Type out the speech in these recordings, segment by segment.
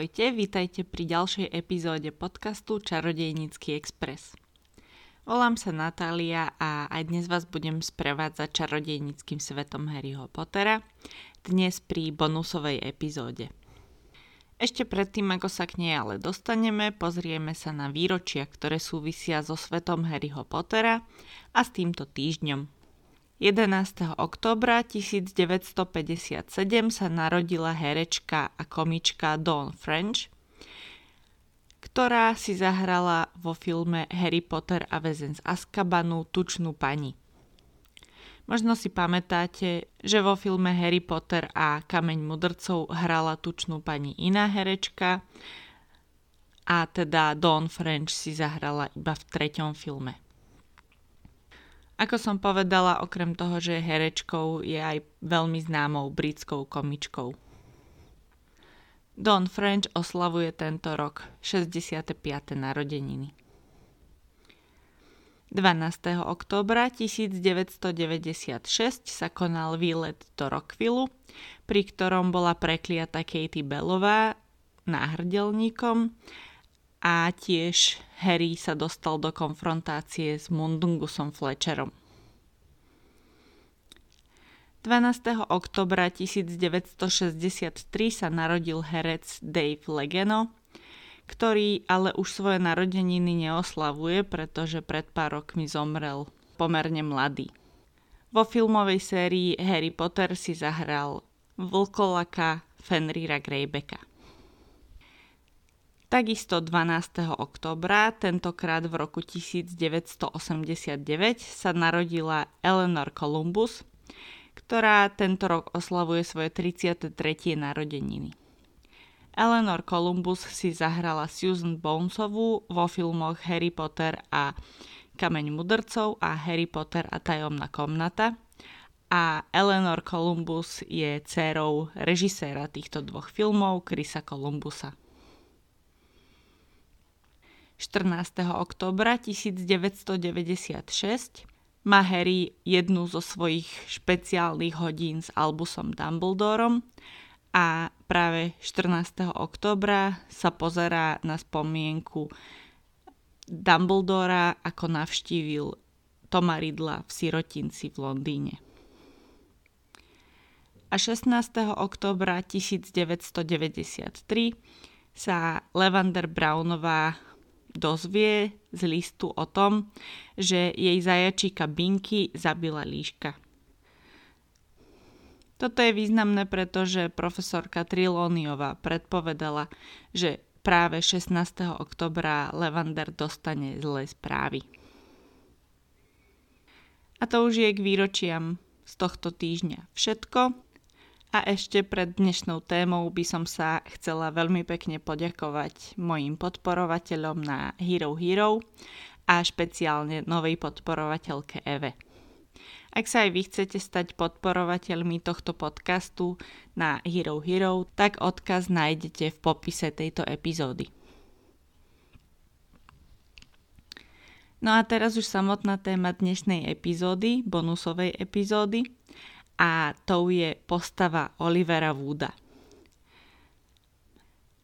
Ahojte, vítajte pri ďalšej epizóde podcastu Čarodejnícky Express. Volám sa Natália a aj dnes vás budem sprevádzať čarodejníckým svetom Harryho Pottera, dnes pri bonusovej epizóde. Ešte predtým, ako sa k nej ale dostaneme, pozrieme sa na výročia, ktoré súvisia so svetom Harryho Pottera a s týmto týždňom. 11. oktobra 1957 sa narodila herečka a komička Dawn French, ktorá si zahrala vo filme Harry Potter a väzen z Azkabanu tučnú pani. Možno si pamätáte, že vo filme Harry Potter a Kameň mudrcov hrala tučnú pani iná herečka a teda Dawn French si zahrala iba v treťom filme. Ako som povedala, okrem toho, že je herečkou, je aj veľmi známou britskou komičkou. Don French oslavuje tento rok 65. narodeniny. 12. októbra 1996 sa konal výlet do Rockvillu, pri ktorom bola prekliata Katie Bellová náhrdelníkom a tiež Harry sa dostal do konfrontácie s Mundungusom Fletcherom. 12. oktobra 1963 sa narodil herec Dave Legeno, ktorý ale už svoje narodeniny neoslavuje, pretože pred pár rokmi zomrel pomerne mladý. Vo filmovej sérii Harry Potter si zahral vlkolaka Fenrira Greybecka. Takisto 12. oktobra, tentokrát v roku 1989, sa narodila Eleanor Columbus, ktorá tento rok oslavuje svoje 33. narodeniny. Eleanor Columbus si zahrala Susan Bonesovú vo filmoch Harry Potter a Kameň mudrcov a Harry Potter a tajomná komnata a Eleanor Columbus je dcérou režiséra týchto dvoch filmov Chrisa Columbusa. 14. oktobra 1996 má Harry jednu zo svojich špeciálnych hodín s Albusom Dumbledorom a práve 14. oktobra sa pozerá na spomienku Dumbledora, ako navštívil Toma Ridla v sirotinci v Londýne. A 16. oktobra 1993 sa Levander Brownová dozvie z listu o tom, že jej zajačíka Binky zabila líška. Toto je významné, pretože profesorka Trilóniová predpovedala, že práve 16. oktobra Levander dostane zlé správy. A to už je k výročiam z tohto týždňa všetko. A ešte pred dnešnou témou by som sa chcela veľmi pekne poďakovať mojim podporovateľom na Hero Hero a špeciálne novej podporovateľke Eve. Ak sa aj vy chcete stať podporovateľmi tohto podcastu na Hero Hero, tak odkaz nájdete v popise tejto epizódy. No a teraz už samotná téma dnešnej epizódy, bonusovej epizódy a tou je postava Olivera Wooda.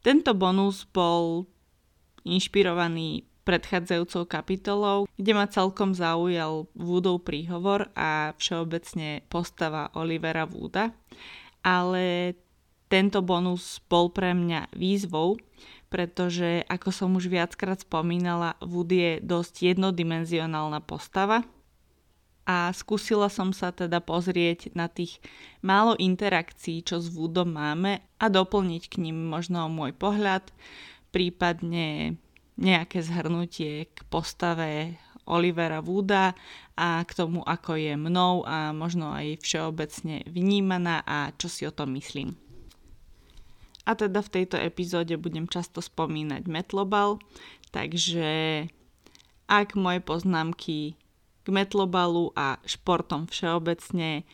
Tento bonus bol inšpirovaný predchádzajúcou kapitolou, kde ma celkom zaujal Woodov príhovor a všeobecne postava Olivera Wooda, ale tento bonus bol pre mňa výzvou, pretože ako som už viackrát spomínala, Wood je dosť jednodimenzionálna postava – a skúsila som sa teda pozrieť na tých málo interakcií, čo s Woodom máme a doplniť k ním možno môj pohľad, prípadne nejaké zhrnutie k postave Olivera Wooda a k tomu, ako je mnou a možno aj všeobecne vnímaná a čo si o tom myslím. A teda v tejto epizóde budem často spomínať Metlobal, takže ak moje poznámky k metlobalu a športom všeobecne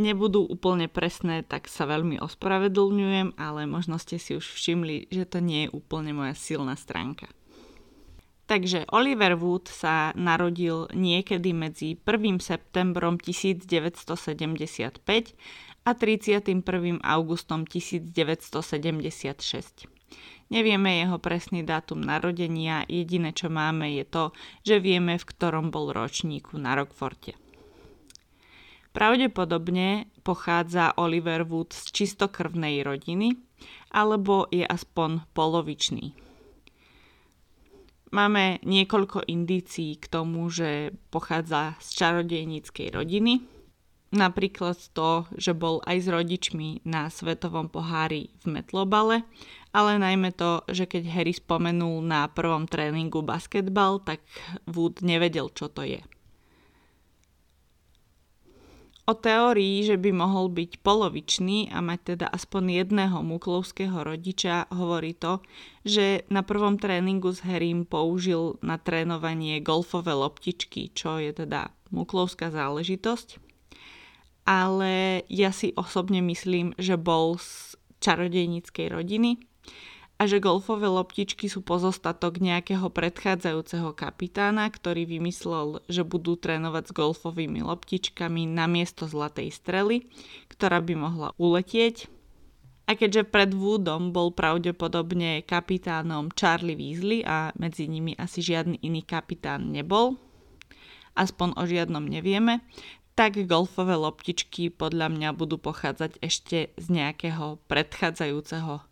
nebudú úplne presné, tak sa veľmi ospravedlňujem, ale možno ste si už všimli, že to nie je úplne moja silná stránka. Takže Oliver Wood sa narodil niekedy medzi 1. septembrom 1975 a 31. augustom 1976. Nevieme jeho presný dátum narodenia, jediné čo máme je to, že vieme v ktorom bol ročníku na Rockforte. Pravdepodobne pochádza Oliver Wood z čistokrvnej rodiny, alebo je aspoň polovičný. Máme niekoľko indícií k tomu, že pochádza z čarodejníckej rodiny. Napríklad to, že bol aj s rodičmi na svetovom pohári v Metlobale, ale najmä to, že keď Harry spomenul na prvom tréningu basketbal, tak Wood nevedel, čo to je. O teórii, že by mohol byť polovičný a mať teda aspoň jedného muklovského rodiča, hovorí to, že na prvom tréningu s Harrym použil na trénovanie golfové loptičky, čo je teda muklovská záležitosť. Ale ja si osobne myslím, že bol z čarodejníckej rodiny a že golfové loptičky sú pozostatok nejakého predchádzajúceho kapitána, ktorý vymyslel, že budú trénovať s golfovými loptičkami namiesto zlatej strely, ktorá by mohla uletieť. A keďže pred Woodom bol pravdepodobne kapitánom Charlie Weasley a medzi nimi asi žiadny iný kapitán nebol, aspoň o žiadnom nevieme, tak golfové loptičky podľa mňa budú pochádzať ešte z nejakého predchádzajúceho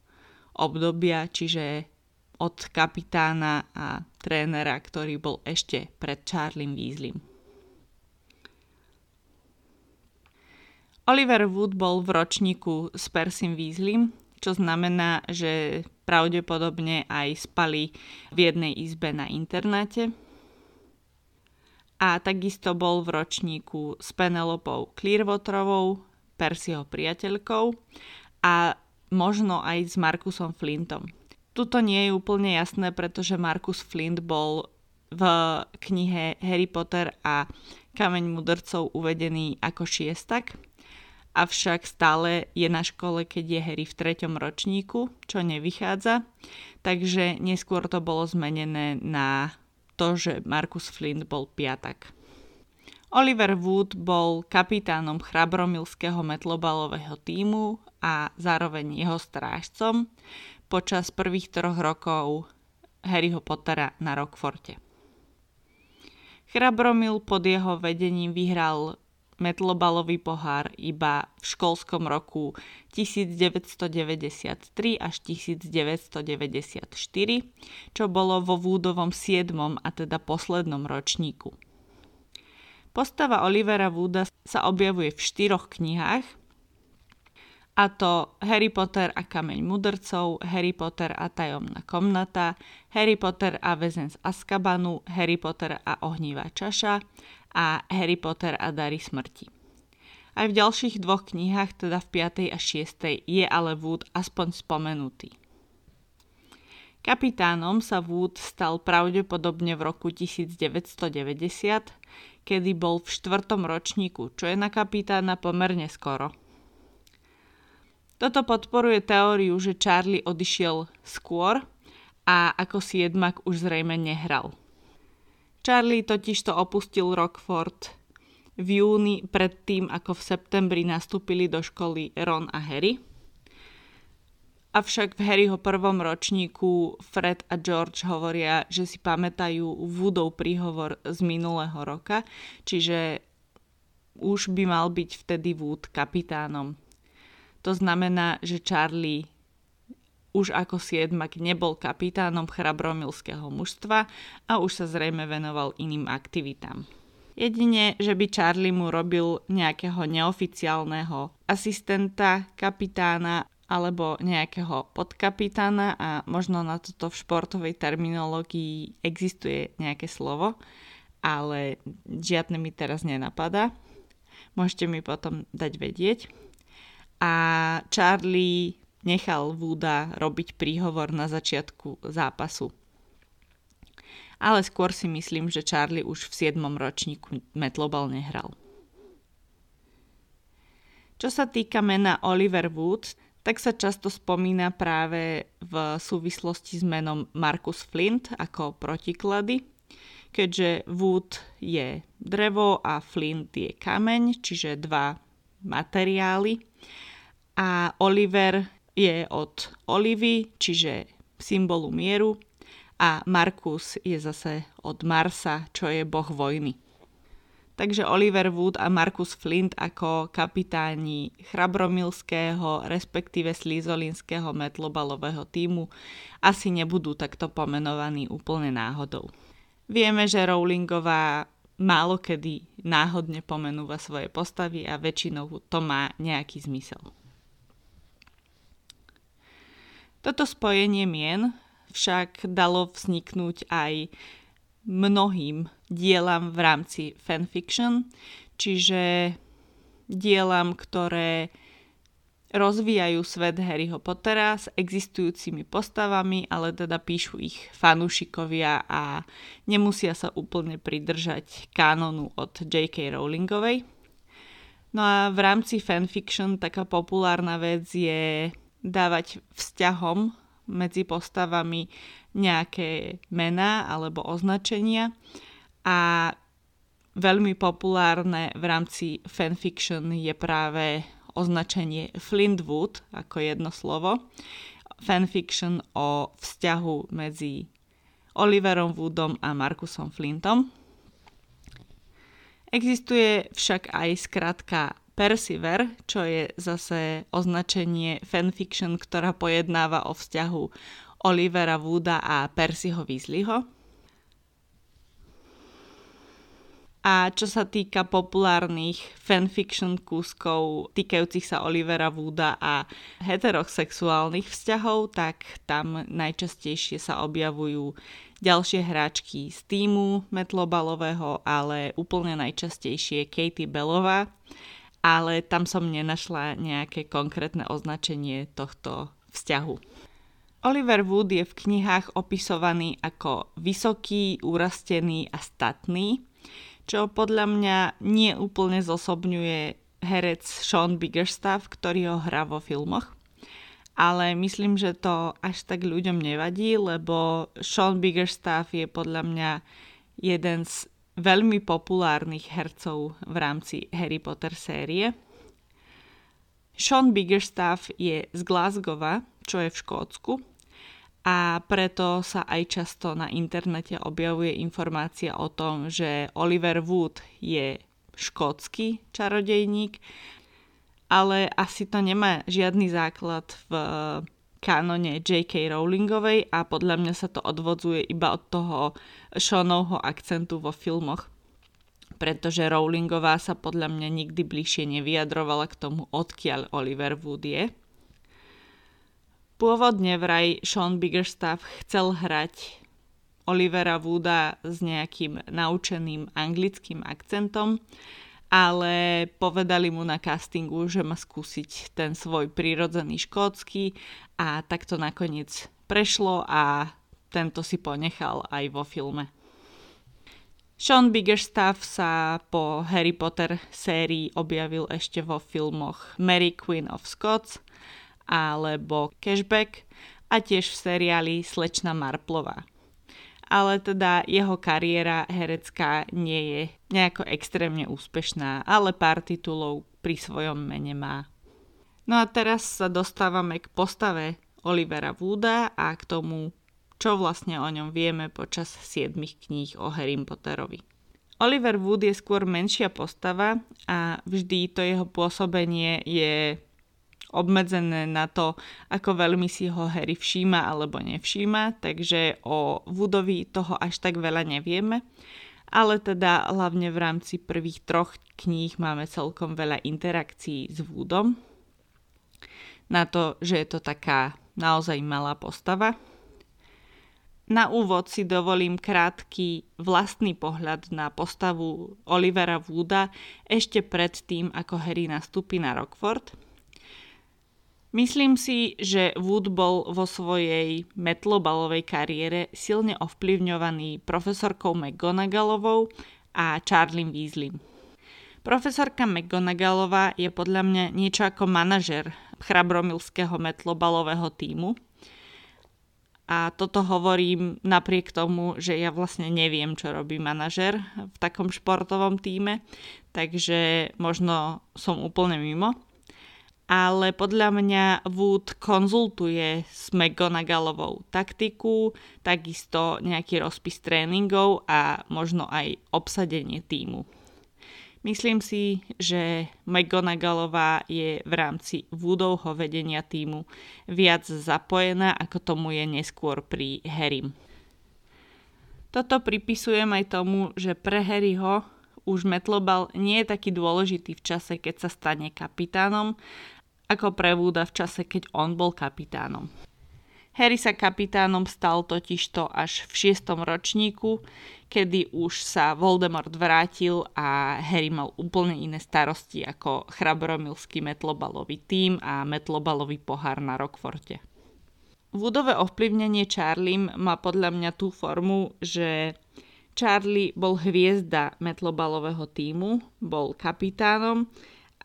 obdobia, čiže od kapitána a trénera, ktorý bol ešte pred Charliem Weasleym. Oliver Wood bol v ročníku s Persim Weasleym, čo znamená, že pravdepodobne aj spali v jednej izbe na internáte. A takisto bol v ročníku s Penelopou Clearwaterovou, Persiho priateľkou a možno aj s Markusom Flintom. Tuto nie je úplne jasné, pretože Markus Flint bol v knihe Harry Potter a Kameň mudrcov uvedený ako šiestak, avšak stále je na škole, keď je Harry v treťom ročníku, čo nevychádza, takže neskôr to bolo zmenené na to, že Markus Flint bol piatak. Oliver Wood bol kapitánom chrabromilského metlobalového týmu a zároveň jeho strážcom počas prvých troch rokov Harryho Pottera na Rockforte. Chrabromil pod jeho vedením vyhral metlobalový pohár iba v školskom roku 1993 až 1994, čo bolo vo Woodovom 7. a teda poslednom ročníku. Postava Olivera Wooda sa objavuje v štyroch knihách, a to Harry Potter a kameň mudrcov, Harry Potter a tajomná komnata, Harry Potter a väzen z Azkabanu, Harry Potter a ohnívá čaša a Harry Potter a dary smrti. Aj v ďalších dvoch knihách, teda v 5. a 6. je ale Wood aspoň spomenutý. Kapitánom sa Wood stal pravdepodobne v roku 1990, kedy bol v štvrtom ročníku, čo je na kapitána pomerne skoro. Toto podporuje teóriu, že Charlie odišiel skôr a ako si jedmak už zrejme nehral. Charlie totiž to opustil Rockford v júni predtým, ako v septembri nastúpili do školy Ron a Harry – Avšak v Harryho prvom ročníku Fred a George hovoria, že si pamätajú Woodov príhovor z minulého roka, čiže už by mal byť vtedy Wood kapitánom. To znamená, že Charlie už ako siedmak nebol kapitánom chrabromilského mužstva a už sa zrejme venoval iným aktivitám. Jedine, že by Charlie mu robil nejakého neoficiálneho asistenta kapitána alebo nejakého podkapitána a možno na toto v športovej terminológii existuje nejaké slovo, ale žiadne mi teraz nenapadá. Môžete mi potom dať vedieť. A Charlie nechal Wooda robiť príhovor na začiatku zápasu. Ale skôr si myslím, že Charlie už v 7. ročníku Metlobal nehral. Čo sa týka mena Oliver Wood, tak sa často spomína práve v súvislosti s menom Marcus Flint ako protiklady, keďže wood je drevo a flint je kameň, čiže dva materiály. A Oliver je od olivy, čiže symbolu mieru a Markus je zase od Marsa, čo je boh vojny. Takže Oliver Wood a Markus Flint ako kapitáni chrabromilského, respektíve slízolinského metlobalového týmu asi nebudú takto pomenovaní úplne náhodou. Vieme, že Rowlingová málo kedy náhodne pomenúva svoje postavy a väčšinou to má nejaký zmysel. Toto spojenie mien však dalo vzniknúť aj mnohým dielam v rámci fanfiction, čiže dielam, ktoré rozvíjajú svet Harryho Pottera s existujúcimi postavami, ale teda píšu ich fanúšikovia a nemusia sa úplne pridržať kánonu od J.K. Rowlingovej. No a v rámci fanfiction taká populárna vec je dávať vzťahom medzi postavami nejaké mená alebo označenia a veľmi populárne v rámci fanfiction je práve označenie Flintwood ako jedno slovo. Fanfiction o vzťahu medzi Oliverom Woodom a Markusom Flintom. Existuje však aj skratka Persiver, čo je zase označenie fanfiction, ktorá pojednáva o vzťahu Olivera Wooda a Percyho Weasleyho. A čo sa týka populárnych fanfiction kúskov týkajúcich sa Olivera Wooda a heterosexuálnych vzťahov, tak tam najčastejšie sa objavujú ďalšie hráčky z týmu metlobalového, ale úplne najčastejšie Katie Bellová, ale tam som nenašla nejaké konkrétne označenie tohto vzťahu. Oliver Wood je v knihách opisovaný ako vysoký, urastený a statný, čo podľa mňa nie úplne zosobňuje herec Sean Biggerstaff, ktorý ho hrá vo filmoch. Ale myslím, že to až tak ľuďom nevadí, lebo Sean Biggerstaff je podľa mňa jeden z veľmi populárnych hercov v rámci Harry Potter série. Sean Biggerstaff je z Glasgowa, čo je v Škótsku a preto sa aj často na internete objavuje informácia o tom, že Oliver Wood je škótsky čarodejník, ale asi to nemá žiadny základ v kanone J.K. Rowlingovej a podľa mňa sa to odvodzuje iba od toho Seanovho akcentu vo filmoch. Pretože Rowlingová sa podľa mňa nikdy bližšie nevyjadrovala k tomu, odkiaľ Oliver Wood je. Pôvodne vraj Sean Biggerstaff chcel hrať Olivera Wooda s nejakým naučeným anglickým akcentom, ale povedali mu na castingu, že má skúsiť ten svoj prírodzený škótsky a tak to nakoniec prešlo a tento si ponechal aj vo filme. Sean Biggerstaff sa po Harry Potter sérii objavil ešte vo filmoch Mary Queen of Scots alebo Cashback a tiež v seriáli Slečna Marplová ale teda jeho kariéra herecká nie je nejako extrémne úspešná, ale pár titulov pri svojom mene má. No a teraz sa dostávame k postave Olivera Wooda a k tomu, čo vlastne o ňom vieme počas 7 kníh o Harry Potterovi. Oliver Wood je skôr menšia postava a vždy to jeho pôsobenie je obmedzené na to, ako veľmi si ho Harry všíma alebo nevšíma, takže o Woodovi toho až tak veľa nevieme. Ale teda hlavne v rámci prvých troch kníh máme celkom veľa interakcií s Woodom. Na to, že je to taká naozaj malá postava. Na úvod si dovolím krátky vlastný pohľad na postavu Olivera Wooda ešte pred tým, ako Harry nastúpi na Rockford – Myslím si, že Wood bol vo svojej metlobalovej kariére silne ovplyvňovaný profesorkou McGonagallovou a Charlie Weasleym. Profesorka McGonagallová je podľa mňa niečo ako manažer chrabromilského metlobalového týmu. A toto hovorím napriek tomu, že ja vlastne neviem, čo robí manažer v takom športovom týme, takže možno som úplne mimo ale podľa mňa Wood konzultuje s McGonagallovou taktiku, takisto nejaký rozpis tréningov a možno aj obsadenie týmu. Myslím si, že McGonagallová je v rámci Woodovho vedenia týmu viac zapojená, ako tomu je neskôr pri Harrym. Toto pripisujem aj tomu, že pre Harryho už Metlobal nie je taký dôležitý v čase, keď sa stane kapitánom ako pre Wooda v čase, keď on bol kapitánom. Harry sa kapitánom stal totižto až v šiestom ročníku, kedy už sa Voldemort vrátil a Harry mal úplne iné starosti ako chrabromilský metlobalový tým a metlobalový pohár na Rockforte. Woodové ovplyvnenie Charlie má podľa mňa tú formu, že Charlie bol hviezda metlobalového týmu, bol kapitánom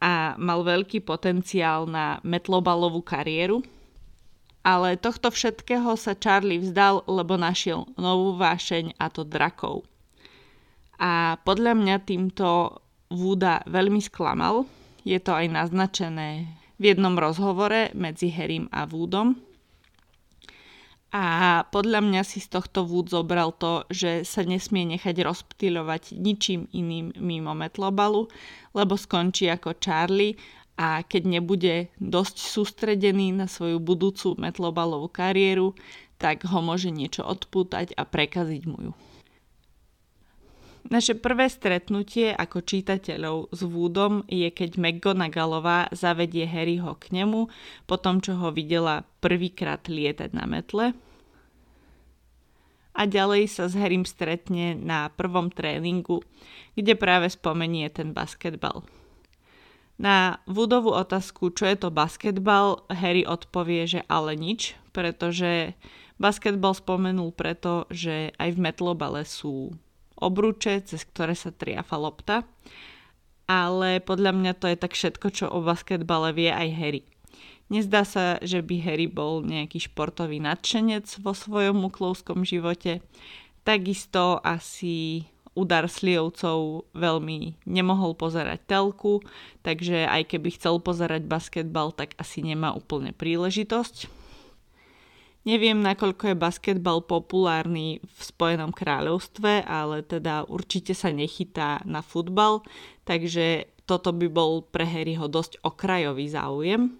a mal veľký potenciál na metlobalovú kariéru. Ale tohto všetkého sa Charlie vzdal, lebo našiel novú vášeň a to drakov. A podľa mňa týmto Wooda veľmi sklamal. Je to aj naznačené v jednom rozhovore medzi Harrym a Woodom, a podľa mňa si z tohto Wood zobral to, že sa nesmie nechať rozptýľovať ničím iným mimo Metlobalu, lebo skončí ako Charlie a keď nebude dosť sústredený na svoju budúcu Metlobalovú kariéru, tak ho môže niečo odpútať a prekaziť mu ju. Naše prvé stretnutie ako čítateľov s Woodom je, keď McGonagallová zavedie Harryho k nemu po tom, čo ho videla prvýkrát lietať na metle. A ďalej sa s Harrym stretne na prvom tréningu, kde práve spomenie ten basketbal. Na Woodovú otázku, čo je to basketbal, Harry odpovie, že ale nič, pretože basketbal spomenul preto, že aj v metlobale sú obruče, cez ktoré sa triafa lopta. Ale podľa mňa to je tak všetko, čo o basketbale vie aj Harry. Nezdá sa, že by Harry bol nejaký športový nadšenec vo svojom muklovskom živote. Takisto asi udar slievcov veľmi nemohol pozerať telku, takže aj keby chcel pozerať basketbal, tak asi nemá úplne príležitosť. Neviem, nakoľko je basketbal populárny v Spojenom kráľovstve, ale teda určite sa nechytá na futbal, takže toto by bol pre Harryho dosť okrajový záujem.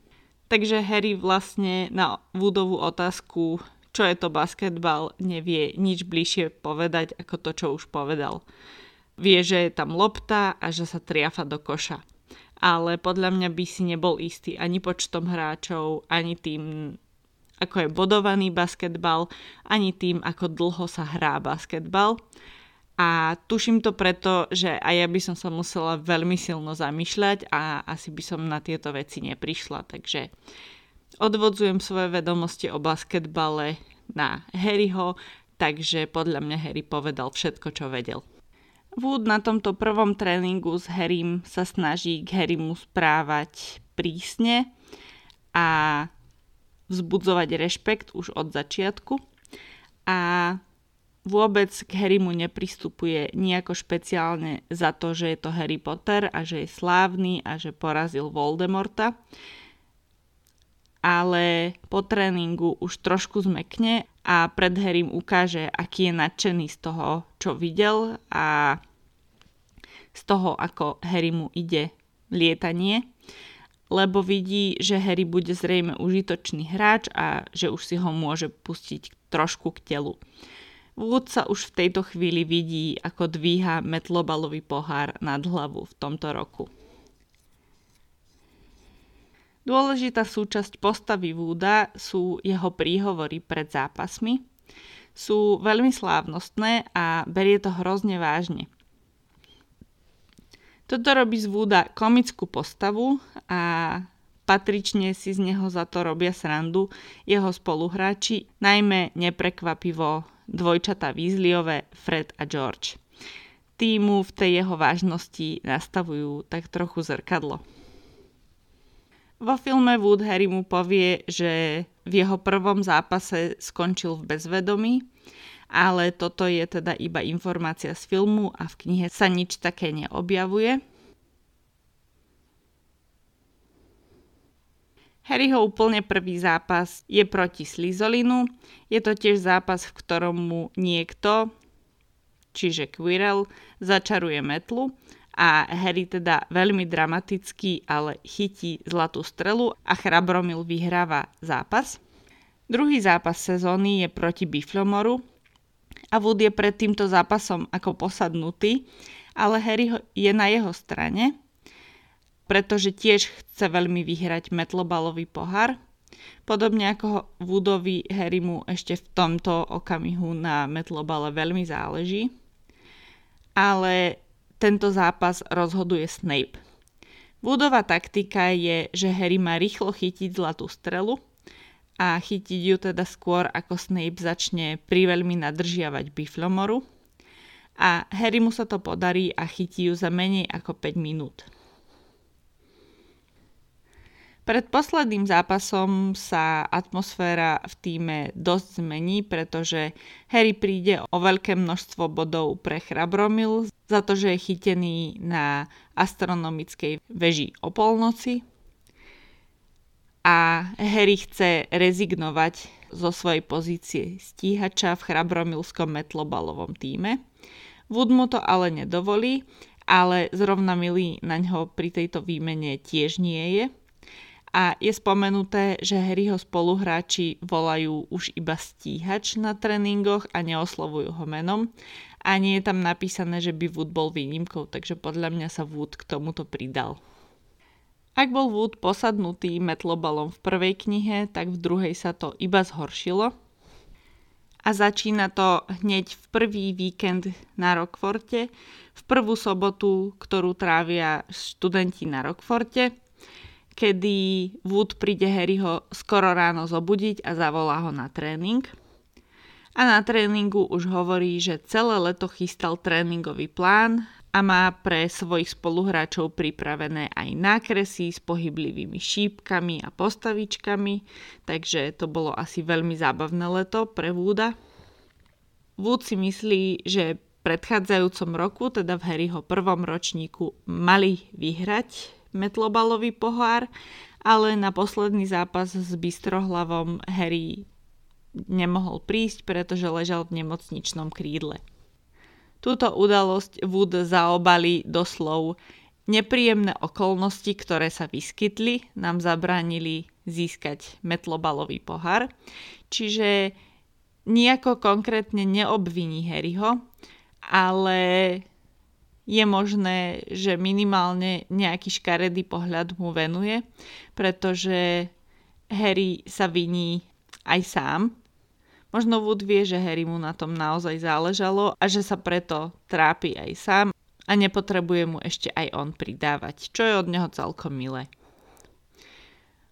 Takže Harry vlastne na Woodovú otázku, čo je to basketbal, nevie nič bližšie povedať ako to, čo už povedal. Vie, že je tam lopta a že sa triafa do koša. Ale podľa mňa by si nebol istý ani počtom hráčov, ani tým, ako je bodovaný basketbal, ani tým, ako dlho sa hrá basketbal. A tuším to preto, že aj ja by som sa musela veľmi silno zamýšľať a asi by som na tieto veci neprišla. Takže odvodzujem svoje vedomosti o basketbale na Harryho, takže podľa mňa Harry povedal všetko, čo vedel. Wood na tomto prvom tréningu s Harrym sa snaží k Harrymu správať prísne a vzbudzovať rešpekt už od začiatku a vôbec k Harrymu nepristupuje nejako špeciálne za to, že je to Harry Potter a že je slávny a že porazil Voldemorta. Ale po tréningu už trošku zmekne a pred Harrym ukáže, aký je nadšený z toho, čo videl a z toho, ako Harry mu ide lietanie lebo vidí, že Harry bude zrejme užitočný hráč a že už si ho môže pustiť trošku k telu. Wood sa už v tejto chvíli vidí, ako dvíha metlobalový pohár nad hlavu v tomto roku. Dôležitá súčasť postavy Wooda sú jeho príhovory pred zápasmi. Sú veľmi slávnostné a berie to hrozne vážne. Toto robí z Wooda komickú postavu a patrične si z neho za to robia srandu jeho spoluhráči, najmä neprekvapivo dvojčata Weasleyové Fred a George. Týmu v tej jeho vážnosti nastavujú tak trochu zrkadlo. Vo filme Wood Harry mu povie, že v jeho prvom zápase skončil v bezvedomí ale toto je teda iba informácia z filmu a v knihe sa nič také neobjavuje. Harryho úplne prvý zápas je proti Slizolinu. Je to tiež zápas, v ktorom mu niekto, čiže Quirrell, začaruje metlu a Harry teda veľmi dramaticky, ale chytí zlatú strelu a Chrabromil vyhráva zápas. Druhý zápas sezóny je proti Biflomoru a Wood je pred týmto zápasom ako posadnutý, ale Harry je na jeho strane pretože tiež chce veľmi vyhrať metlobalový pohár. Podobne ako Woodovi, Harrymu ešte v tomto okamihu na metlobale veľmi záleží. Ale tento zápas rozhoduje Snape. Woodová taktika je, že Harry má rýchlo chytiť zlatú strelu a chytiť ju teda skôr, ako Snape začne priveľmi nadržiavať Biflomoru. A Harry mu sa to podarí a chytí ju za menej ako 5 minút. Pred posledným zápasom sa atmosféra v týme dosť zmení, pretože Harry príde o veľké množstvo bodov pre Chrabromil za to, že je chytený na astronomickej veži o polnoci a Harry chce rezignovať zo svojej pozície stíhača v chrabromilskom metlobalovom týme. Wood mu to ale nedovolí, ale zrovna milý na ňo pri tejto výmene tiež nie je – a je spomenuté, že Harryho spoluhráči volajú už iba stíhač na tréningoch a neoslovujú ho menom. A nie je tam napísané, že by Wood bol výnimkou, takže podľa mňa sa Wood k tomuto pridal. Ak bol Wood posadnutý metlobalom v prvej knihe, tak v druhej sa to iba zhoršilo. A začína to hneď v prvý víkend na Rockforte, v prvú sobotu, ktorú trávia študenti na Rockforte – kedy Wood príde Harryho skoro ráno zobudiť a zavolá ho na tréning. A na tréningu už hovorí, že celé leto chystal tréningový plán a má pre svojich spoluhráčov pripravené aj nákresy s pohyblivými šípkami a postavičkami, takže to bolo asi veľmi zábavné leto pre Wooda. Wood si myslí, že v predchádzajúcom roku, teda v Harryho prvom ročníku, mali vyhrať metlobalový pohár, ale na posledný zápas s Bystrohlavom Harry nemohol prísť, pretože ležal v nemocničnom krídle. Túto udalosť Wood zaobali doslov nepríjemné okolnosti, ktoré sa vyskytli, nám zabránili získať metlobalový pohár. Čiže nejako konkrétne neobviní Harryho, ale je možné, že minimálne nejaký škaredý pohľad mu venuje, pretože Harry sa viní aj sám. Možno Wood vie, že Harry mu na tom naozaj záležalo a že sa preto trápi aj sám a nepotrebuje mu ešte aj on pridávať, čo je od neho celkom milé.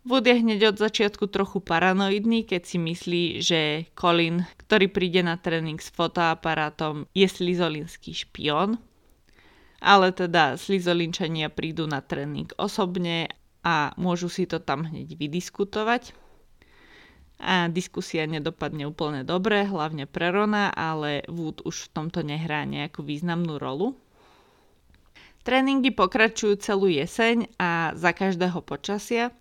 Wood je hneď od začiatku trochu paranoidný, keď si myslí, že Colin, ktorý príde na tréning s fotoaparátom, je slizolinský špion, ale teda slizolinčania prídu na tréning osobne a môžu si to tam hneď vydiskutovať. A diskusia nedopadne úplne dobre, hlavne pre Rona, ale Wood už v tomto nehrá nejakú významnú rolu. Tréningy pokračujú celú jeseň a za každého počasia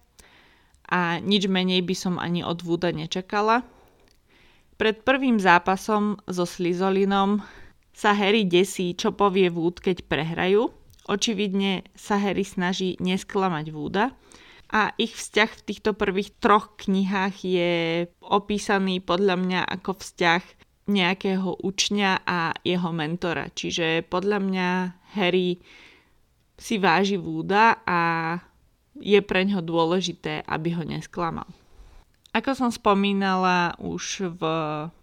a nič menej by som ani od Wooda nečakala. Pred prvým zápasom so Slizolinom sa Harry desí, čo povie Wood, keď prehrajú. Očividne sa Harry snaží nesklamať Wooda a ich vzťah v týchto prvých troch knihách je opísaný podľa mňa ako vzťah nejakého učňa a jeho mentora. Čiže podľa mňa Harry si váži Wooda a je pre ňo dôležité, aby ho nesklamal. Ako som spomínala už v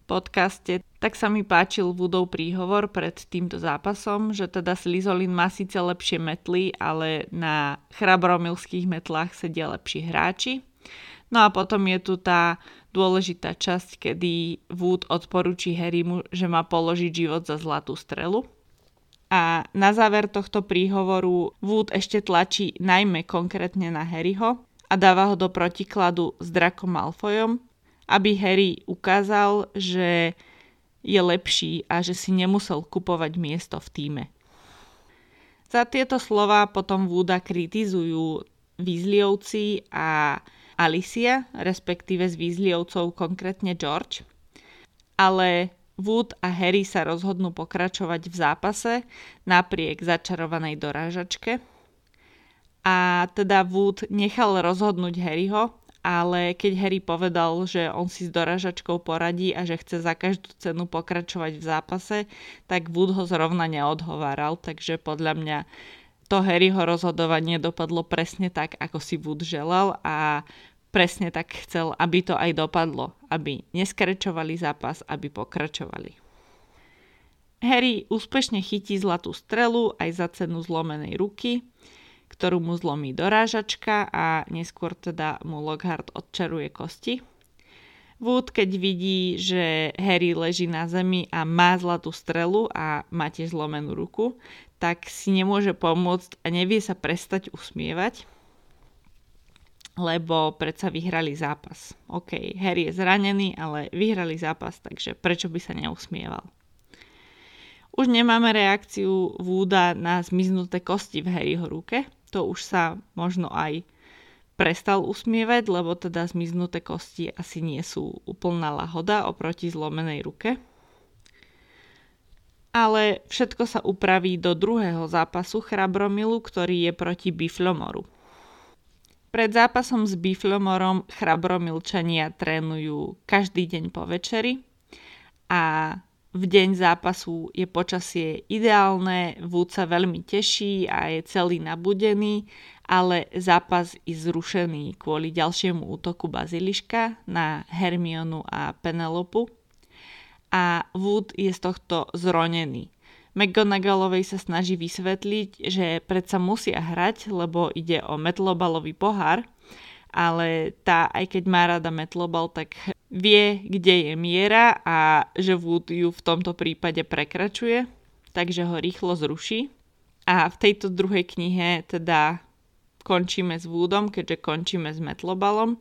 podcaste, tak sa mi páčil Woodov príhovor pred týmto zápasom, že teda Slizolin má síce lepšie metly, ale na chrabromilských metlách sedia lepší hráči. No a potom je tu tá dôležitá časť, kedy Wood odporúči Harrymu, že má položiť život za zlatú strelu. A na záver tohto príhovoru Wood ešte tlačí najmä konkrétne na Harryho, a dáva ho do protikladu s Drakom Malfoyom, aby Harry ukázal, že je lepší a že si nemusel kupovať miesto v týme. Za tieto slova potom Wooda kritizujú Weasleyovci a Alicia, respektíve z Weasleyovcov, konkrétne George. Ale Wood a Harry sa rozhodnú pokračovať v zápase napriek začarovanej dorážačke. A teda Wood nechal rozhodnúť Harryho, ale keď Harry povedal, že on si s doražačkou poradí a že chce za každú cenu pokračovať v zápase, tak Wood ho zrovna neodhováral, takže podľa mňa to Harryho rozhodovanie dopadlo presne tak, ako si Wood želal a presne tak chcel, aby to aj dopadlo, aby neskrečovali zápas, aby pokračovali. Harry úspešne chytí zlatú strelu aj za cenu zlomenej ruky, ktorú mu zlomí dorážačka a neskôr teda mu Lockhart odčaruje kosti. Wood, keď vidí, že Harry leží na zemi a má zlatú strelu a má tiež zlomenú ruku, tak si nemôže pomôcť a nevie sa prestať usmievať lebo predsa vyhrali zápas. OK, Harry je zranený, ale vyhrali zápas, takže prečo by sa neusmieval? Už nemáme reakciu Wooda na zmiznuté kosti v Harryho ruke. To už sa možno aj prestal usmievať, lebo teda zmiznuté kosti asi nie sú úplná lahoda oproti zlomenej ruke. Ale všetko sa upraví do druhého zápasu Chrabromilu, ktorý je proti Biflomoru. Pred zápasom s Biflomorom chrabromilčania trénujú každý deň po večeri a v deň zápasu je počasie ideálne, Wood sa veľmi teší a je celý nabudený, ale zápas je zrušený kvôli ďalšiemu útoku Baziliška na Hermionu a Penelopu a Wood je z tohto zronený. McGonagallovej sa snaží vysvetliť, že predsa musia hrať, lebo ide o metlobalový pohár, ale tá, aj keď má rada metlobal, tak vie, kde je miera a že Wood ju v tomto prípade prekračuje, takže ho rýchlo zruší. A v tejto druhej knihe teda končíme s Woodom, keďže končíme s metlobalom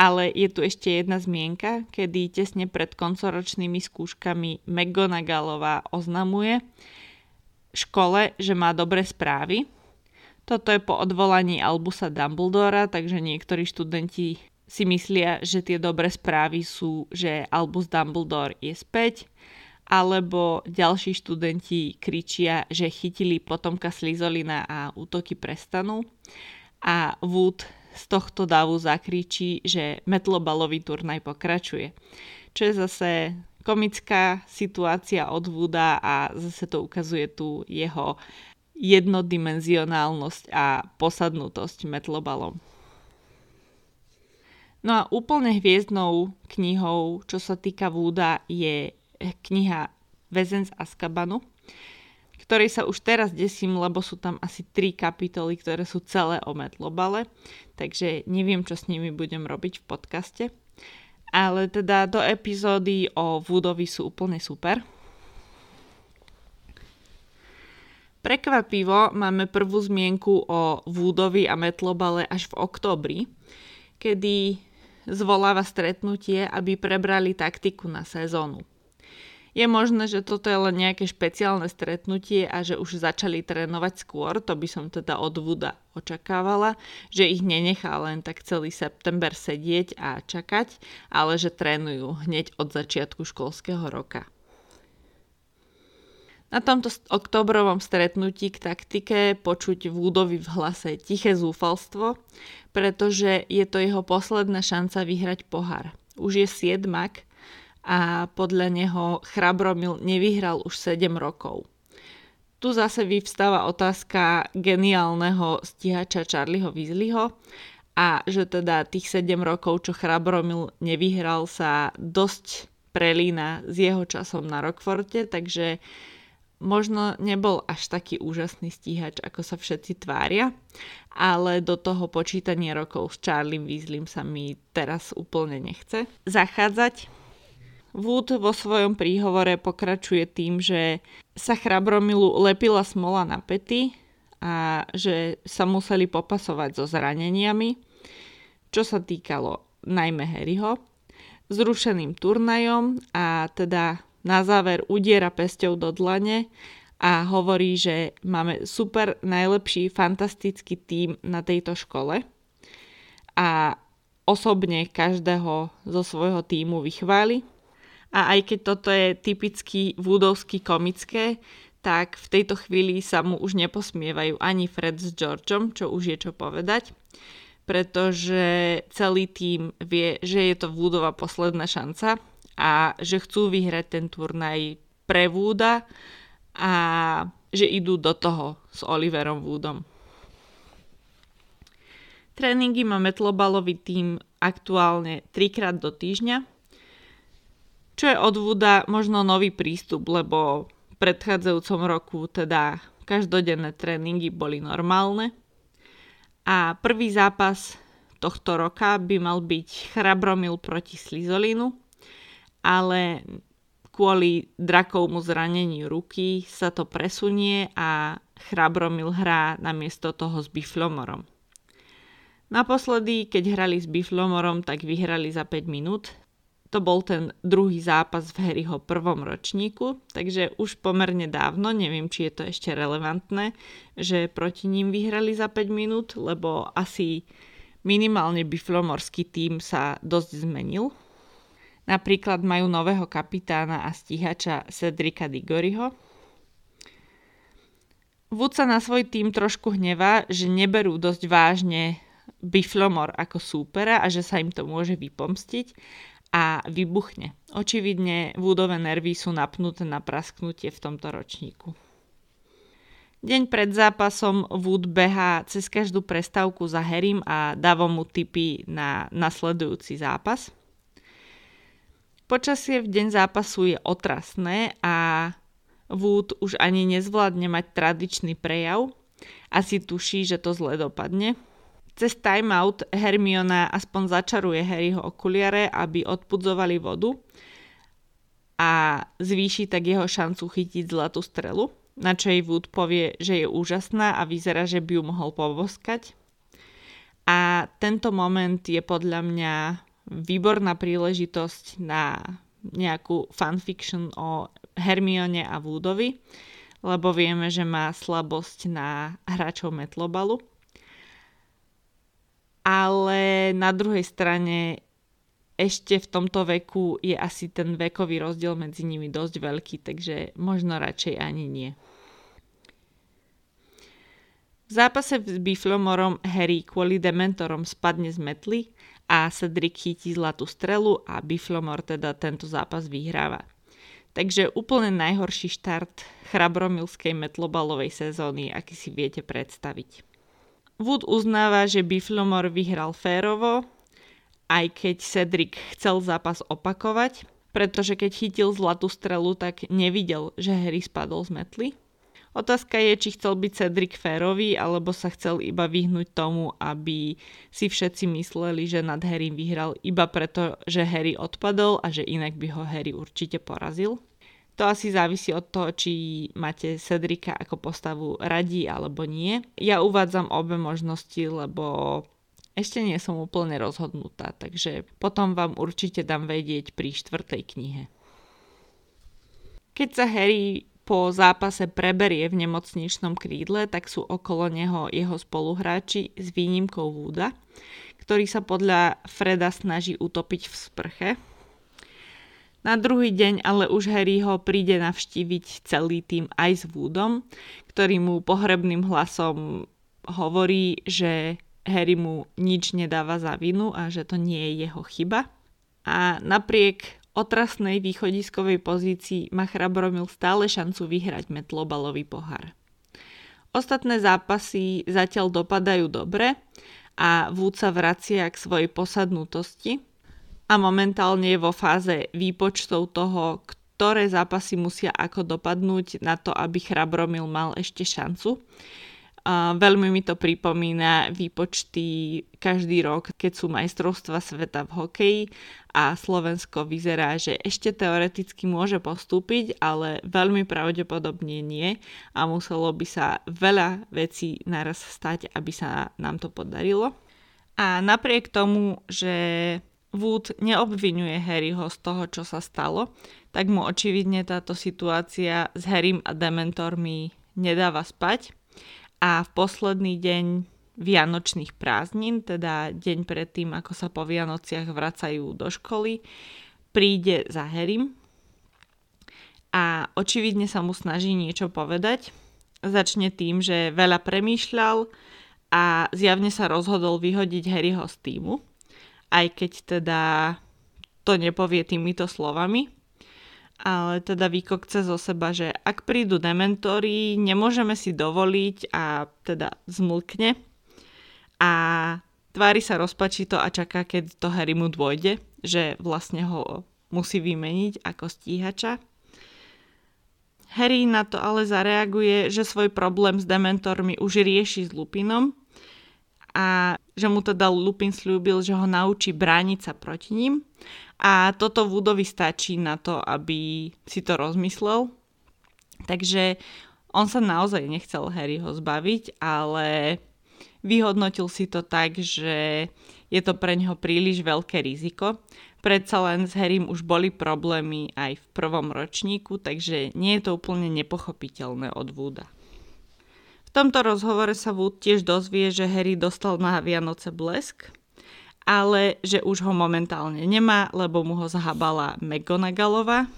ale je tu ešte jedna zmienka, kedy tesne pred koncoročnými skúškami McGonagallová oznamuje škole, že má dobré správy. Toto je po odvolaní Albusa Dumbledora, takže niektorí študenti si myslia, že tie dobré správy sú, že Albus Dumbledore je späť, alebo ďalší študenti kričia, že chytili potomka Slizolina a útoky prestanú. A Wood z tohto davu zakričí, že metlobalový turnaj pokračuje. Čo je zase komická situácia od Wooda a zase to ukazuje tu jeho jednodimenzionálnosť a posadnutosť metlobalom. No a úplne hviezdnou knihou, čo sa týka Wooda, je kniha Väzen z Azkabanu, ktorej sa už teraz desím, lebo sú tam asi tri kapitoly, ktoré sú celé o metlobale, takže neviem, čo s nimi budem robiť v podcaste. Ale teda do epizódy o Woodovi sú úplne super. Prekvapivo máme prvú zmienku o Woodovi a Metlobale až v oktobri, kedy zvoláva stretnutie, aby prebrali taktiku na sezónu. Je možné, že toto je len nejaké špeciálne stretnutie a že už začali trénovať skôr, to by som teda od Vuda očakávala, že ich nenechá len tak celý september sedieť a čakať, ale že trénujú hneď od začiatku školského roka. Na tomto oktobrovom stretnutí k taktike počuť Woodovi v hlase tiché zúfalstvo, pretože je to jeho posledná šanca vyhrať pohár. Už je siedmak a podľa neho Chrabromil nevyhral už 7 rokov. Tu zase vyvstáva otázka geniálneho stíhača Charlieho Weasleyho a že teda tých 7 rokov, čo Chrabromil nevyhral, sa dosť prelína s jeho časom na Rockforte, takže možno nebol až taký úžasný stíhač, ako sa všetci tvária, ale do toho počítania rokov s Charlie Weasleym sa mi teraz úplne nechce zachádzať. Wood vo svojom príhovore pokračuje tým, že sa Chrabromilu lepila smola na pety a že sa museli popasovať so zraneniami, čo sa týkalo najmä Harryho, zrušeným turnajom a teda na záver udiera pesťou do dlane a hovorí, že máme super, najlepší, fantastický tím na tejto škole a osobne každého zo svojho týmu vychváli. A aj keď toto je typicky vúdovsky komické, tak v tejto chvíli sa mu už neposmievajú ani Fred s Georgeom, čo už je čo povedať, pretože celý tým vie, že je to Woodova posledná šanca a že chcú vyhrať ten turnaj pre Wooda a že idú do toho s Oliverom Woodom. Tréningy má metlobalový tým aktuálne trikrát do týždňa, čo je od Wooda možno nový prístup, lebo v predchádzajúcom roku teda každodenné tréningy boli normálne. A prvý zápas tohto roka by mal byť Chrabromil proti Slizolinu, ale kvôli drakovmu zraneniu ruky sa to presunie a Chrabromil hrá namiesto toho s Biflomorom. Naposledy, keď hrali s Biflomorom, tak vyhrali za 5 minút. To bol ten druhý zápas v Harryho prvom ročníku, takže už pomerne dávno, neviem, či je to ešte relevantné, že proti ním vyhrali za 5 minút, lebo asi minimálne biflomorský tým sa dosť zmenil. Napríklad majú nového kapitána a stíhača Cedrika Digoriho. Wood sa na svoj tým trošku hnevá, že neberú dosť vážne Biflomor ako súpera a že sa im to môže vypomstiť a vybuchne. Očividne Woodové nervy sú napnuté na prasknutie v tomto ročníku. Deň pred zápasom Wood behá cez každú prestávku za Harrym a dáva mu tipy na nasledujúci zápas. Počasie v deň zápasu je otrasné a Wood už ani nezvládne mať tradičný prejav. Asi tuší, že to zle dopadne, cez timeout Hermiona aspoň začaruje Harryho okuliare, aby odpudzovali vodu a zvýši tak jeho šancu chytiť zlatú strelu, na čo jej Wood povie, že je úžasná a vyzerá, že by ju mohol povoskať. A tento moment je podľa mňa výborná príležitosť na nejakú fanfiction o Hermione a Woodovi, lebo vieme, že má slabosť na hráčov Metlobalu ale na druhej strane ešte v tomto veku je asi ten vekový rozdiel medzi nimi dosť veľký, takže možno radšej ani nie. V zápase s Biflomorom Harry kvôli Dementorom spadne z metly a Cedric chytí zlatú strelu a Biflomor teda tento zápas vyhráva. Takže úplne najhorší štart chrabromilskej metlobalovej sezóny, aký si viete predstaviť. Wood uznáva, že Biflomor vyhral férovo, aj keď Cedric chcel zápas opakovať, pretože keď chytil zlatú strelu, tak nevidel, že Harry spadol z metly. Otázka je, či chcel byť Cedric férový, alebo sa chcel iba vyhnúť tomu, aby si všetci mysleli, že nad Harry vyhral iba preto, že Harry odpadol a že inak by ho Harry určite porazil. To asi závisí od toho, či máte Cedrika ako postavu radí alebo nie. Ja uvádzam obe možnosti, lebo ešte nie som úplne rozhodnutá, takže potom vám určite dám vedieť pri štvrtej knihe. Keď sa Harry po zápase preberie v nemocničnom krídle, tak sú okolo neho jeho spoluhráči s výnimkou Wooda, ktorý sa podľa Freda snaží utopiť v sprche, na druhý deň ale už Harry ho príde navštíviť celý tým aj s Woodom, ktorý mu pohrebným hlasom hovorí, že Harry mu nič nedáva za vinu a že to nie je jeho chyba. A napriek otrasnej východiskovej pozícii má Chrabromil stále šancu vyhrať metlobalový pohár. Ostatné zápasy zatiaľ dopadajú dobre a Wood sa vracia k svojej posadnutosti, a momentálne je vo fáze výpočtov toho, ktoré zápasy musia ako dopadnúť na to, aby Chrabromil mal ešte šancu. Veľmi mi to pripomína výpočty každý rok, keď sú majstrovstva sveta v hokeji a Slovensko vyzerá, že ešte teoreticky môže postúpiť, ale veľmi pravdepodobne nie a muselo by sa veľa vecí naraz stať, aby sa nám to podarilo. A napriek tomu, že Wood neobvinuje Harryho z toho, čo sa stalo, tak mu očividne táto situácia s Harrym a Dementormi nedáva spať a v posledný deň vianočných prázdnin, teda deň predtým, ako sa po Vianociach vracajú do školy, príde za Harrym a očividne sa mu snaží niečo povedať. Začne tým, že veľa premýšľal a zjavne sa rozhodol vyhodiť Harryho z týmu, aj keď teda to nepovie týmito slovami. Ale teda vykokce zo seba, že ak prídu dementory, nemôžeme si dovoliť a teda zmlkne. A tvári sa rozpačito a čaká, keď to Harry mu dôjde, že vlastne ho musí vymeniť ako stíhača. Harry na to ale zareaguje, že svoj problém s dementormi už rieši s Lupinom a že mu teda Lupin slúbil, že ho naučí brániť sa proti ním. A toto Woodovi stačí na to, aby si to rozmyslel. Takže on sa naozaj nechcel Harryho zbaviť, ale vyhodnotil si to tak, že je to pre neho príliš veľké riziko Predsa len s Harrym už boli problémy aj v prvom ročníku, takže nie je to úplne nepochopiteľné od Wooda. V tomto rozhovore sa Wood tiež dozvie, že Harry dostal na Vianoce blesk, ale že už ho momentálne nemá, lebo mu ho zahabala McGonagallová,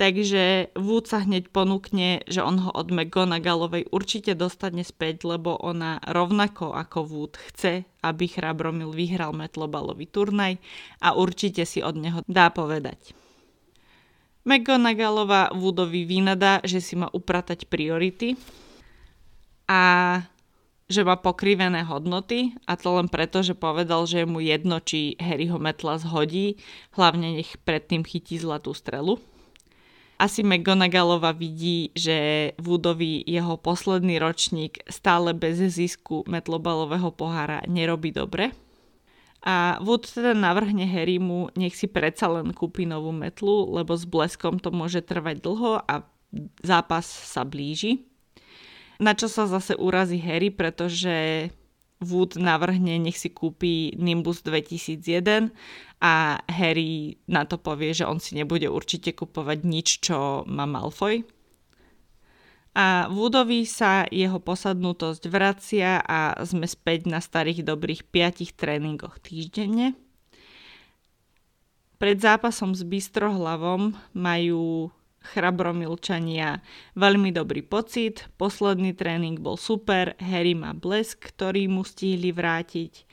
Takže Wood sa hneď ponúkne, že on ho od McGonagallovej určite dostane späť, lebo ona rovnako ako Wood chce, aby Chrabromil vyhral metlobalový turnaj a určite si od neho dá povedať. McGonagallová Woodovi vynadá, že si má upratať priority a že má pokrivené hodnoty a to len preto, že povedal, že mu jedno, či Harryho metla zhodí, hlavne nech predtým chytí zlatú strelu asi McGonagallova vidí, že Woodovi jeho posledný ročník stále bez zisku metlobalového pohára nerobí dobre. A Wood teda navrhne Harrymu, nech si predsa len kúpi novú metlu, lebo s bleskom to môže trvať dlho a zápas sa blíži. Na čo sa zase urazí Harry, pretože Wood navrhne, nech si kúpi Nimbus 2001 a Harry na to povie, že on si nebude určite kupovať nič, čo má Malfoy. A Woodovi sa jeho posadnutosť vracia a sme späť na starých dobrých 5 tréningoch týždenne. Pred zápasom s Bystrohlavom majú chrabromilčania veľmi dobrý pocit, posledný tréning bol super, Harry má blesk, ktorý mu stihli vrátiť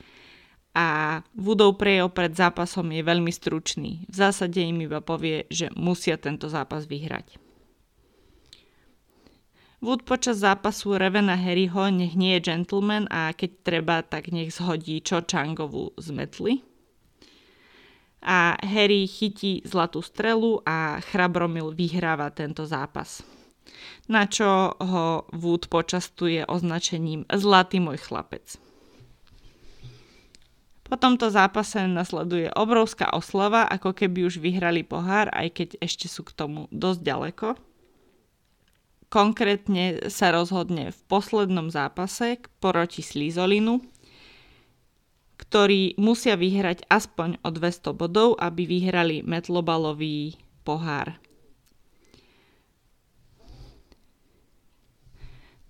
a Woodov prejav pred zápasom je veľmi stručný. V zásade im iba povie, že musia tento zápas vyhrať. Wood počas zápasu reve na Harryho, nech nie je gentleman a keď treba, tak nech zhodí Cho Changovu z metly a Harry chytí zlatú strelu a Chrabromil vyhráva tento zápas. Na čo ho Wood počastuje označením Zlatý môj chlapec. Po tomto zápase nasleduje obrovská oslava, ako keby už vyhrali pohár, aj keď ešte sú k tomu dosť ďaleko. Konkrétne sa rozhodne v poslednom zápase proti Slizolinu, ktorí musia vyhrať aspoň o 200 bodov, aby vyhrali metlobalový pohár.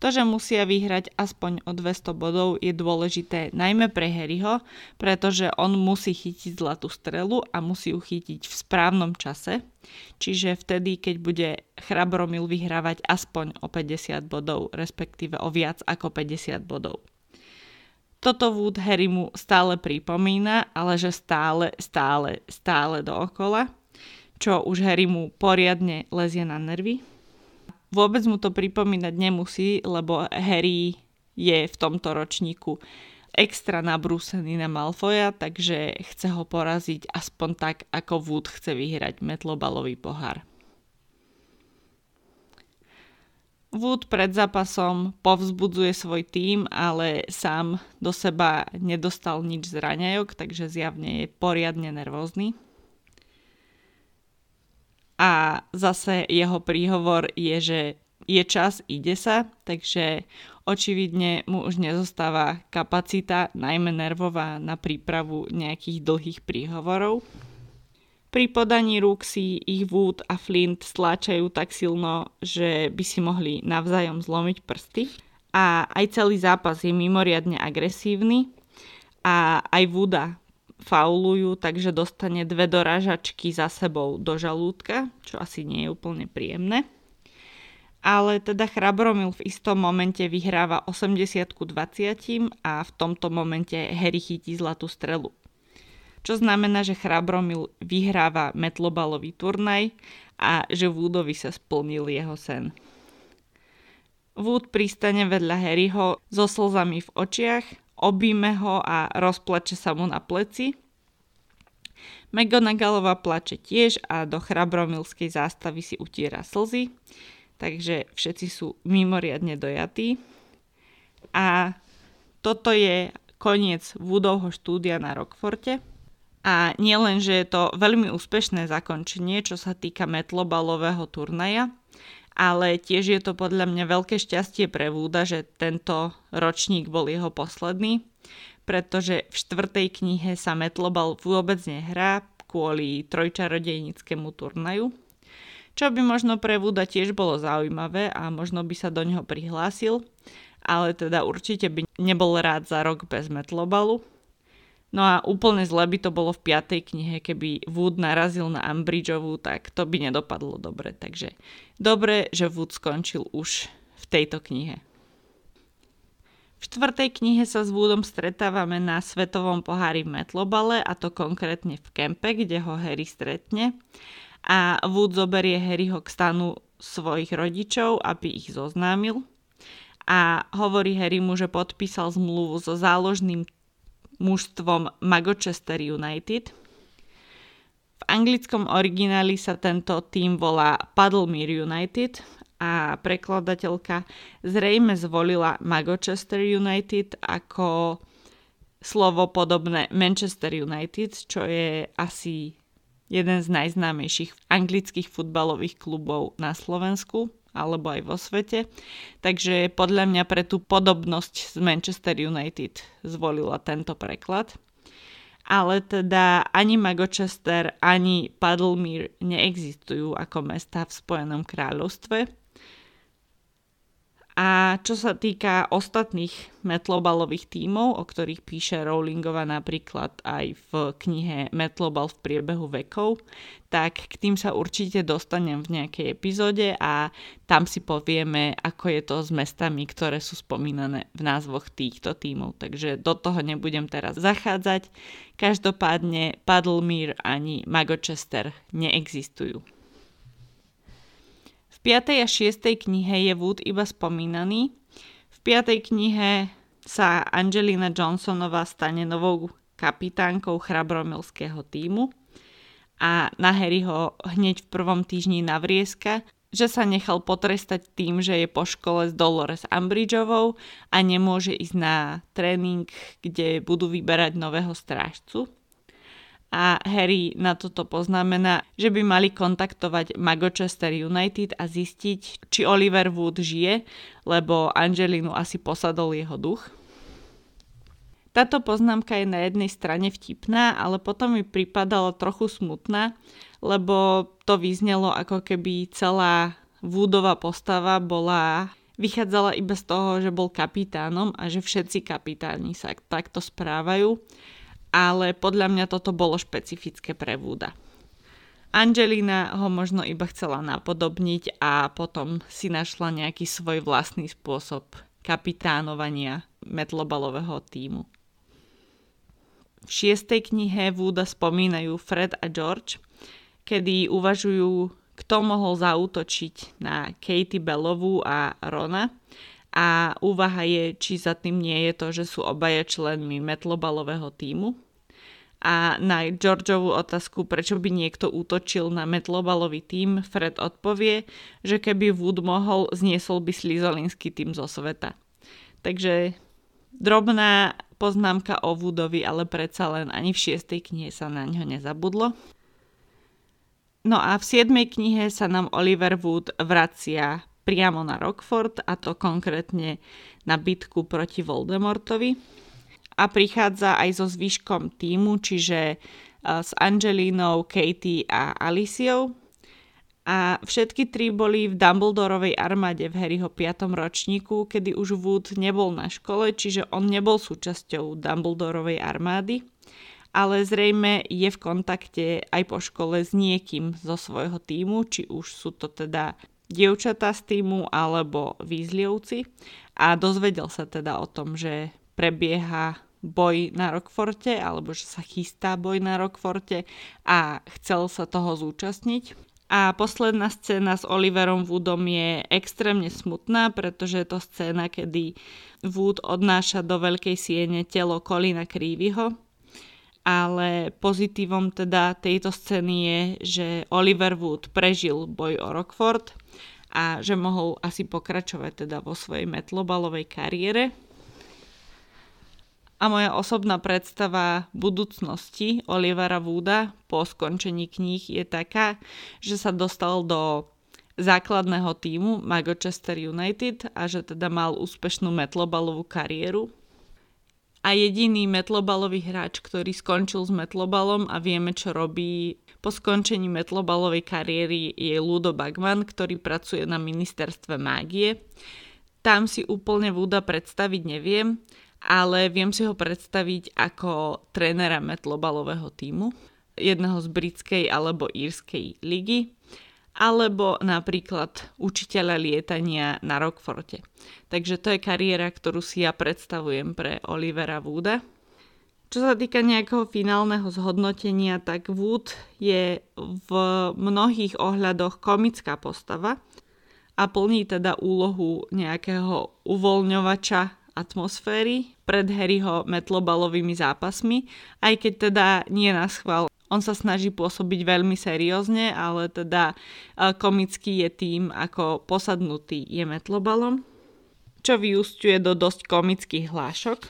To, že musia vyhrať aspoň o 200 bodov je dôležité najmä pre Harryho, pretože on musí chytiť zlatú strelu a musí ju chytiť v správnom čase, čiže vtedy, keď bude Chrabromil vyhrávať aspoň o 50 bodov, respektíve o viac ako 50 bodov. Toto Wood mu stále pripomína, ale že stále, stále, stále dookola, čo už mu poriadne lezie na nervy. Vôbec mu to pripomínať nemusí, lebo Harry je v tomto ročníku extra nabrúsený na Malfoja, takže chce ho poraziť aspoň tak, ako Wood chce vyhrať metlobalový pohár. Wood pred zápasom povzbudzuje svoj tím, ale sám do seba nedostal nič z raňajok, takže zjavne je poriadne nervózny. A zase jeho príhovor je, že je čas, ide sa, takže očividne mu už nezostáva kapacita, najmä nervová, na prípravu nejakých dlhých príhovorov. Pri podaní rúk si ich Wood a Flint stláčajú tak silno, že by si mohli navzájom zlomiť prsty. A aj celý zápas je mimoriadne agresívny a aj Wooda faulujú, takže dostane dve dorážačky za sebou do žalúdka, čo asi nie je úplne príjemné. Ale teda Chrabromil v istom momente vyhráva 80 ku 20 a v tomto momente Harry chytí zlatú strelu čo znamená, že Chrabromil vyhráva metlobalový turnaj a že Woodovi sa splnil jeho sen. Wood pristane vedľa Harryho so slzami v očiach, obíme ho a rozplače sa mu na pleci. McGonagallová plače tiež a do chrabromilskej zástavy si utiera slzy, takže všetci sú mimoriadne dojatí. A toto je koniec Woodovho štúdia na Rockforte. A nie len, že je to veľmi úspešné zakončenie, čo sa týka metlobalového turnaja, ale tiež je to podľa mňa veľké šťastie pre Vúda, že tento ročník bol jeho posledný, pretože v štvrtej knihe sa metlobal vôbec nehrá kvôli trojčarodejnickému turnaju, čo by možno pre Vúda tiež bolo zaujímavé a možno by sa do neho prihlásil, ale teda určite by nebol rád za rok bez metlobalu, No a úplne zle by to bolo v piatej knihe, keby Wood narazil na Umbridgeovú, tak to by nedopadlo dobre. Takže dobre, že Wood skončil už v tejto knihe. V štvrtej knihe sa s Woodom stretávame na svetovom pohári v Metlobale a to konkrétne v kempe, kde ho Harry stretne. A Wood zoberie Harryho k stanu svojich rodičov, aby ich zoznámil. A hovorí Harry mu, že podpísal zmluvu so záložným mužstvom Magochester United. V anglickom origináli sa tento tým volá Paddlemere United a prekladateľka zrejme zvolila Magochester United ako slovo podobné Manchester United, čo je asi jeden z najznámejších anglických futbalových klubov na Slovensku alebo aj vo svete. Takže podľa mňa pre tú podobnosť s Manchester United zvolila tento preklad. Ale teda ani Magochester, ani Paddlemere neexistujú ako mesta v Spojenom kráľovstve. A čo sa týka ostatných metlobalových tímov, o ktorých píše Rowlingova napríklad aj v knihe Metlobal v priebehu vekov, tak k tým sa určite dostanem v nejakej epizóde a tam si povieme, ako je to s mestami, ktoré sú spomínané v názvoch týchto tímov. Takže do toho nebudem teraz zachádzať. Každopádne Paddlemere ani Magochester neexistujú. V 5. a 6. knihe je Wood iba spomínaný. V 5. knihe sa Angelina Johnsonová stane novou kapitánkou chrabromilského týmu a na Harryho hneď v prvom týždni navrieska, že sa nechal potrestať tým, že je po škole s Dolores Umbridgeovou a nemôže ísť na tréning, kde budú vyberať nového strážcu a Harry na toto poznamená, že by mali kontaktovať Magochester United a zistiť, či Oliver Wood žije, lebo Angelinu asi posadol jeho duch. Táto poznámka je na jednej strane vtipná, ale potom mi pripadala trochu smutná, lebo to vyznelo ako keby celá Woodová postava bola vychádzala iba z toho, že bol kapitánom a že všetci kapitáni sa takto správajú ale podľa mňa toto bolo špecifické pre Wooda. Angelina ho možno iba chcela napodobniť a potom si našla nejaký svoj vlastný spôsob kapitánovania metlobalového týmu. V šiestej knihe Wooda spomínajú Fred a George, kedy uvažujú, kto mohol zautočiť na Katie Bellovú a Rona a úvaha je, či za tým nie je to, že sú obaja členmi metlobalového týmu. A na Georgeovú otázku, prečo by niekto útočil na metlobalový tým, Fred odpovie, že keby Wood mohol, zniesol by slizolinský tým zo sveta. Takže drobná poznámka o Woodovi, ale predsa len ani v šiestej knihe sa na ňo nezabudlo. No a v siedmej knihe sa nám Oliver Wood vracia priamo na Rockford a to konkrétne na bitku proti Voldemortovi a prichádza aj so zvyškom týmu, čiže s Angelínou, Katie a Aliciou. A všetky tri boli v Dumbledorovej armáde v Harryho 5. ročníku, kedy už Wood nebol na škole, čiže on nebol súčasťou Dumbledorovej armády, ale zrejme je v kontakte aj po škole s niekým zo svojho týmu, či už sú to teda dievčatá z týmu alebo výzlievci a dozvedel sa teda o tom, že prebieha boj na Rockforte alebo že sa chystá boj na Rockforte a chcel sa toho zúčastniť. A posledná scéna s Oliverom Woodom je extrémne smutná, pretože je to scéna, kedy Wood odnáša do veľkej siene telo Kolina Creevyho. Ale pozitívom teda tejto scény je, že Oliver Wood prežil boj o Rockford a že mohol asi pokračovať teda vo svojej metlobalovej kariére a moja osobná predstava budúcnosti Olivera Wooda po skončení kníh je taká, že sa dostal do základného týmu Manchester United a že teda mal úspešnú metlobalovú kariéru. A jediný metlobalový hráč, ktorý skončil s metlobalom a vieme, čo robí po skončení metlobalovej kariéry je Ludo Bagman, ktorý pracuje na ministerstve mágie. Tam si úplne Wooda predstaviť neviem, ale viem si ho predstaviť ako trénera metlobalového týmu, jedného z britskej alebo írskej ligy, alebo napríklad učiteľa lietania na Rockforte. Takže to je kariéra, ktorú si ja predstavujem pre Olivera Wooda. Čo sa týka nejakého finálneho zhodnotenia, tak Wood je v mnohých ohľadoch komická postava a plní teda úlohu nejakého uvoľňovača atmosféry pred Harryho metlobalovými zápasmi, aj keď teda nie na schvál. On sa snaží pôsobiť veľmi seriózne, ale teda e, komický je tým, ako posadnutý je metlobalom, čo vyústiuje do dosť komických hlášok.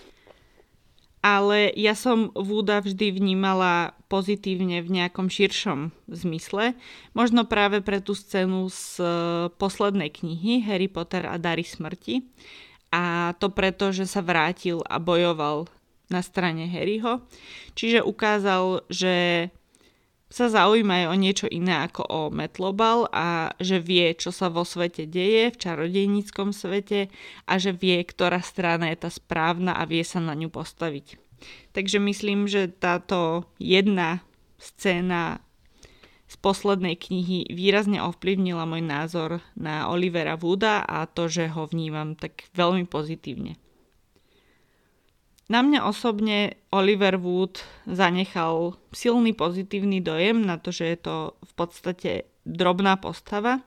Ale ja som Wooda vždy vnímala pozitívne v nejakom širšom zmysle. Možno práve pre tú scénu z e, poslednej knihy Harry Potter a Dary smrti, a to preto, že sa vrátil a bojoval na strane Harryho. Čiže ukázal, že sa zaujíma o niečo iné ako o Metlobal a že vie, čo sa vo svete deje, v čarodejníckom svete a že vie, ktorá strana je tá správna a vie sa na ňu postaviť. Takže myslím, že táto jedna scéna z poslednej knihy výrazne ovplyvnila môj názor na Olivera Wooda a to, že ho vnímam tak veľmi pozitívne. Na mňa osobne Oliver Wood zanechal silný pozitívny dojem na to, že je to v podstate drobná postava.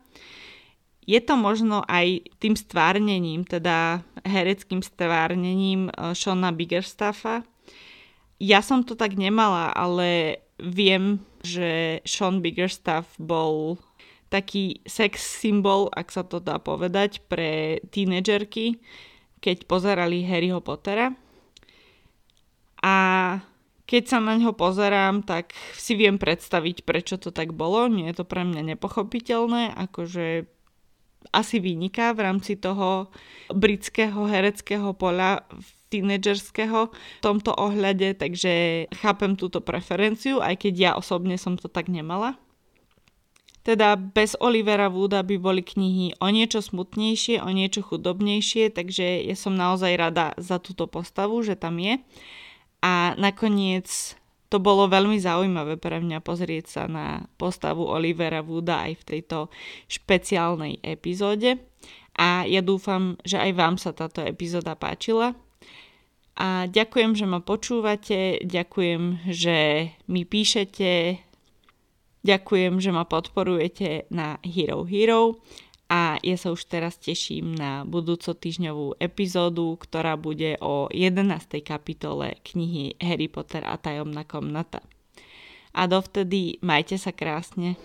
Je to možno aj tým stvárnením, teda hereckým stvárnením eh, Shona Biggerstaffa. Ja som to tak nemala, ale viem, že Sean Biggerstaff bol taký sex symbol, ak sa to dá povedať, pre tínedžerky, keď pozerali Harryho Pottera. A keď sa na ňo pozerám, tak si viem predstaviť, prečo to tak bolo. Nie je to pre mňa nepochopiteľné, akože asi vyniká v rámci toho britského hereckého poľa tínedžerského v tomto ohľade, takže chápem túto preferenciu, aj keď ja osobne som to tak nemala. Teda bez Olivera Wooda by boli knihy o niečo smutnejšie, o niečo chudobnejšie, takže ja som naozaj rada za túto postavu, že tam je. A nakoniec to bolo veľmi zaujímavé pre mňa pozrieť sa na postavu Olivera Wooda aj v tejto špeciálnej epizóde. A ja dúfam, že aj vám sa táto epizóda páčila. A ďakujem, že ma počúvate, ďakujem, že mi píšete, ďakujem, že ma podporujete na Hero Hero a ja sa už teraz teším na budúco týždňovú epizódu, ktorá bude o 11. kapitole knihy Harry Potter a tajomná komnata. A dovtedy majte sa krásne.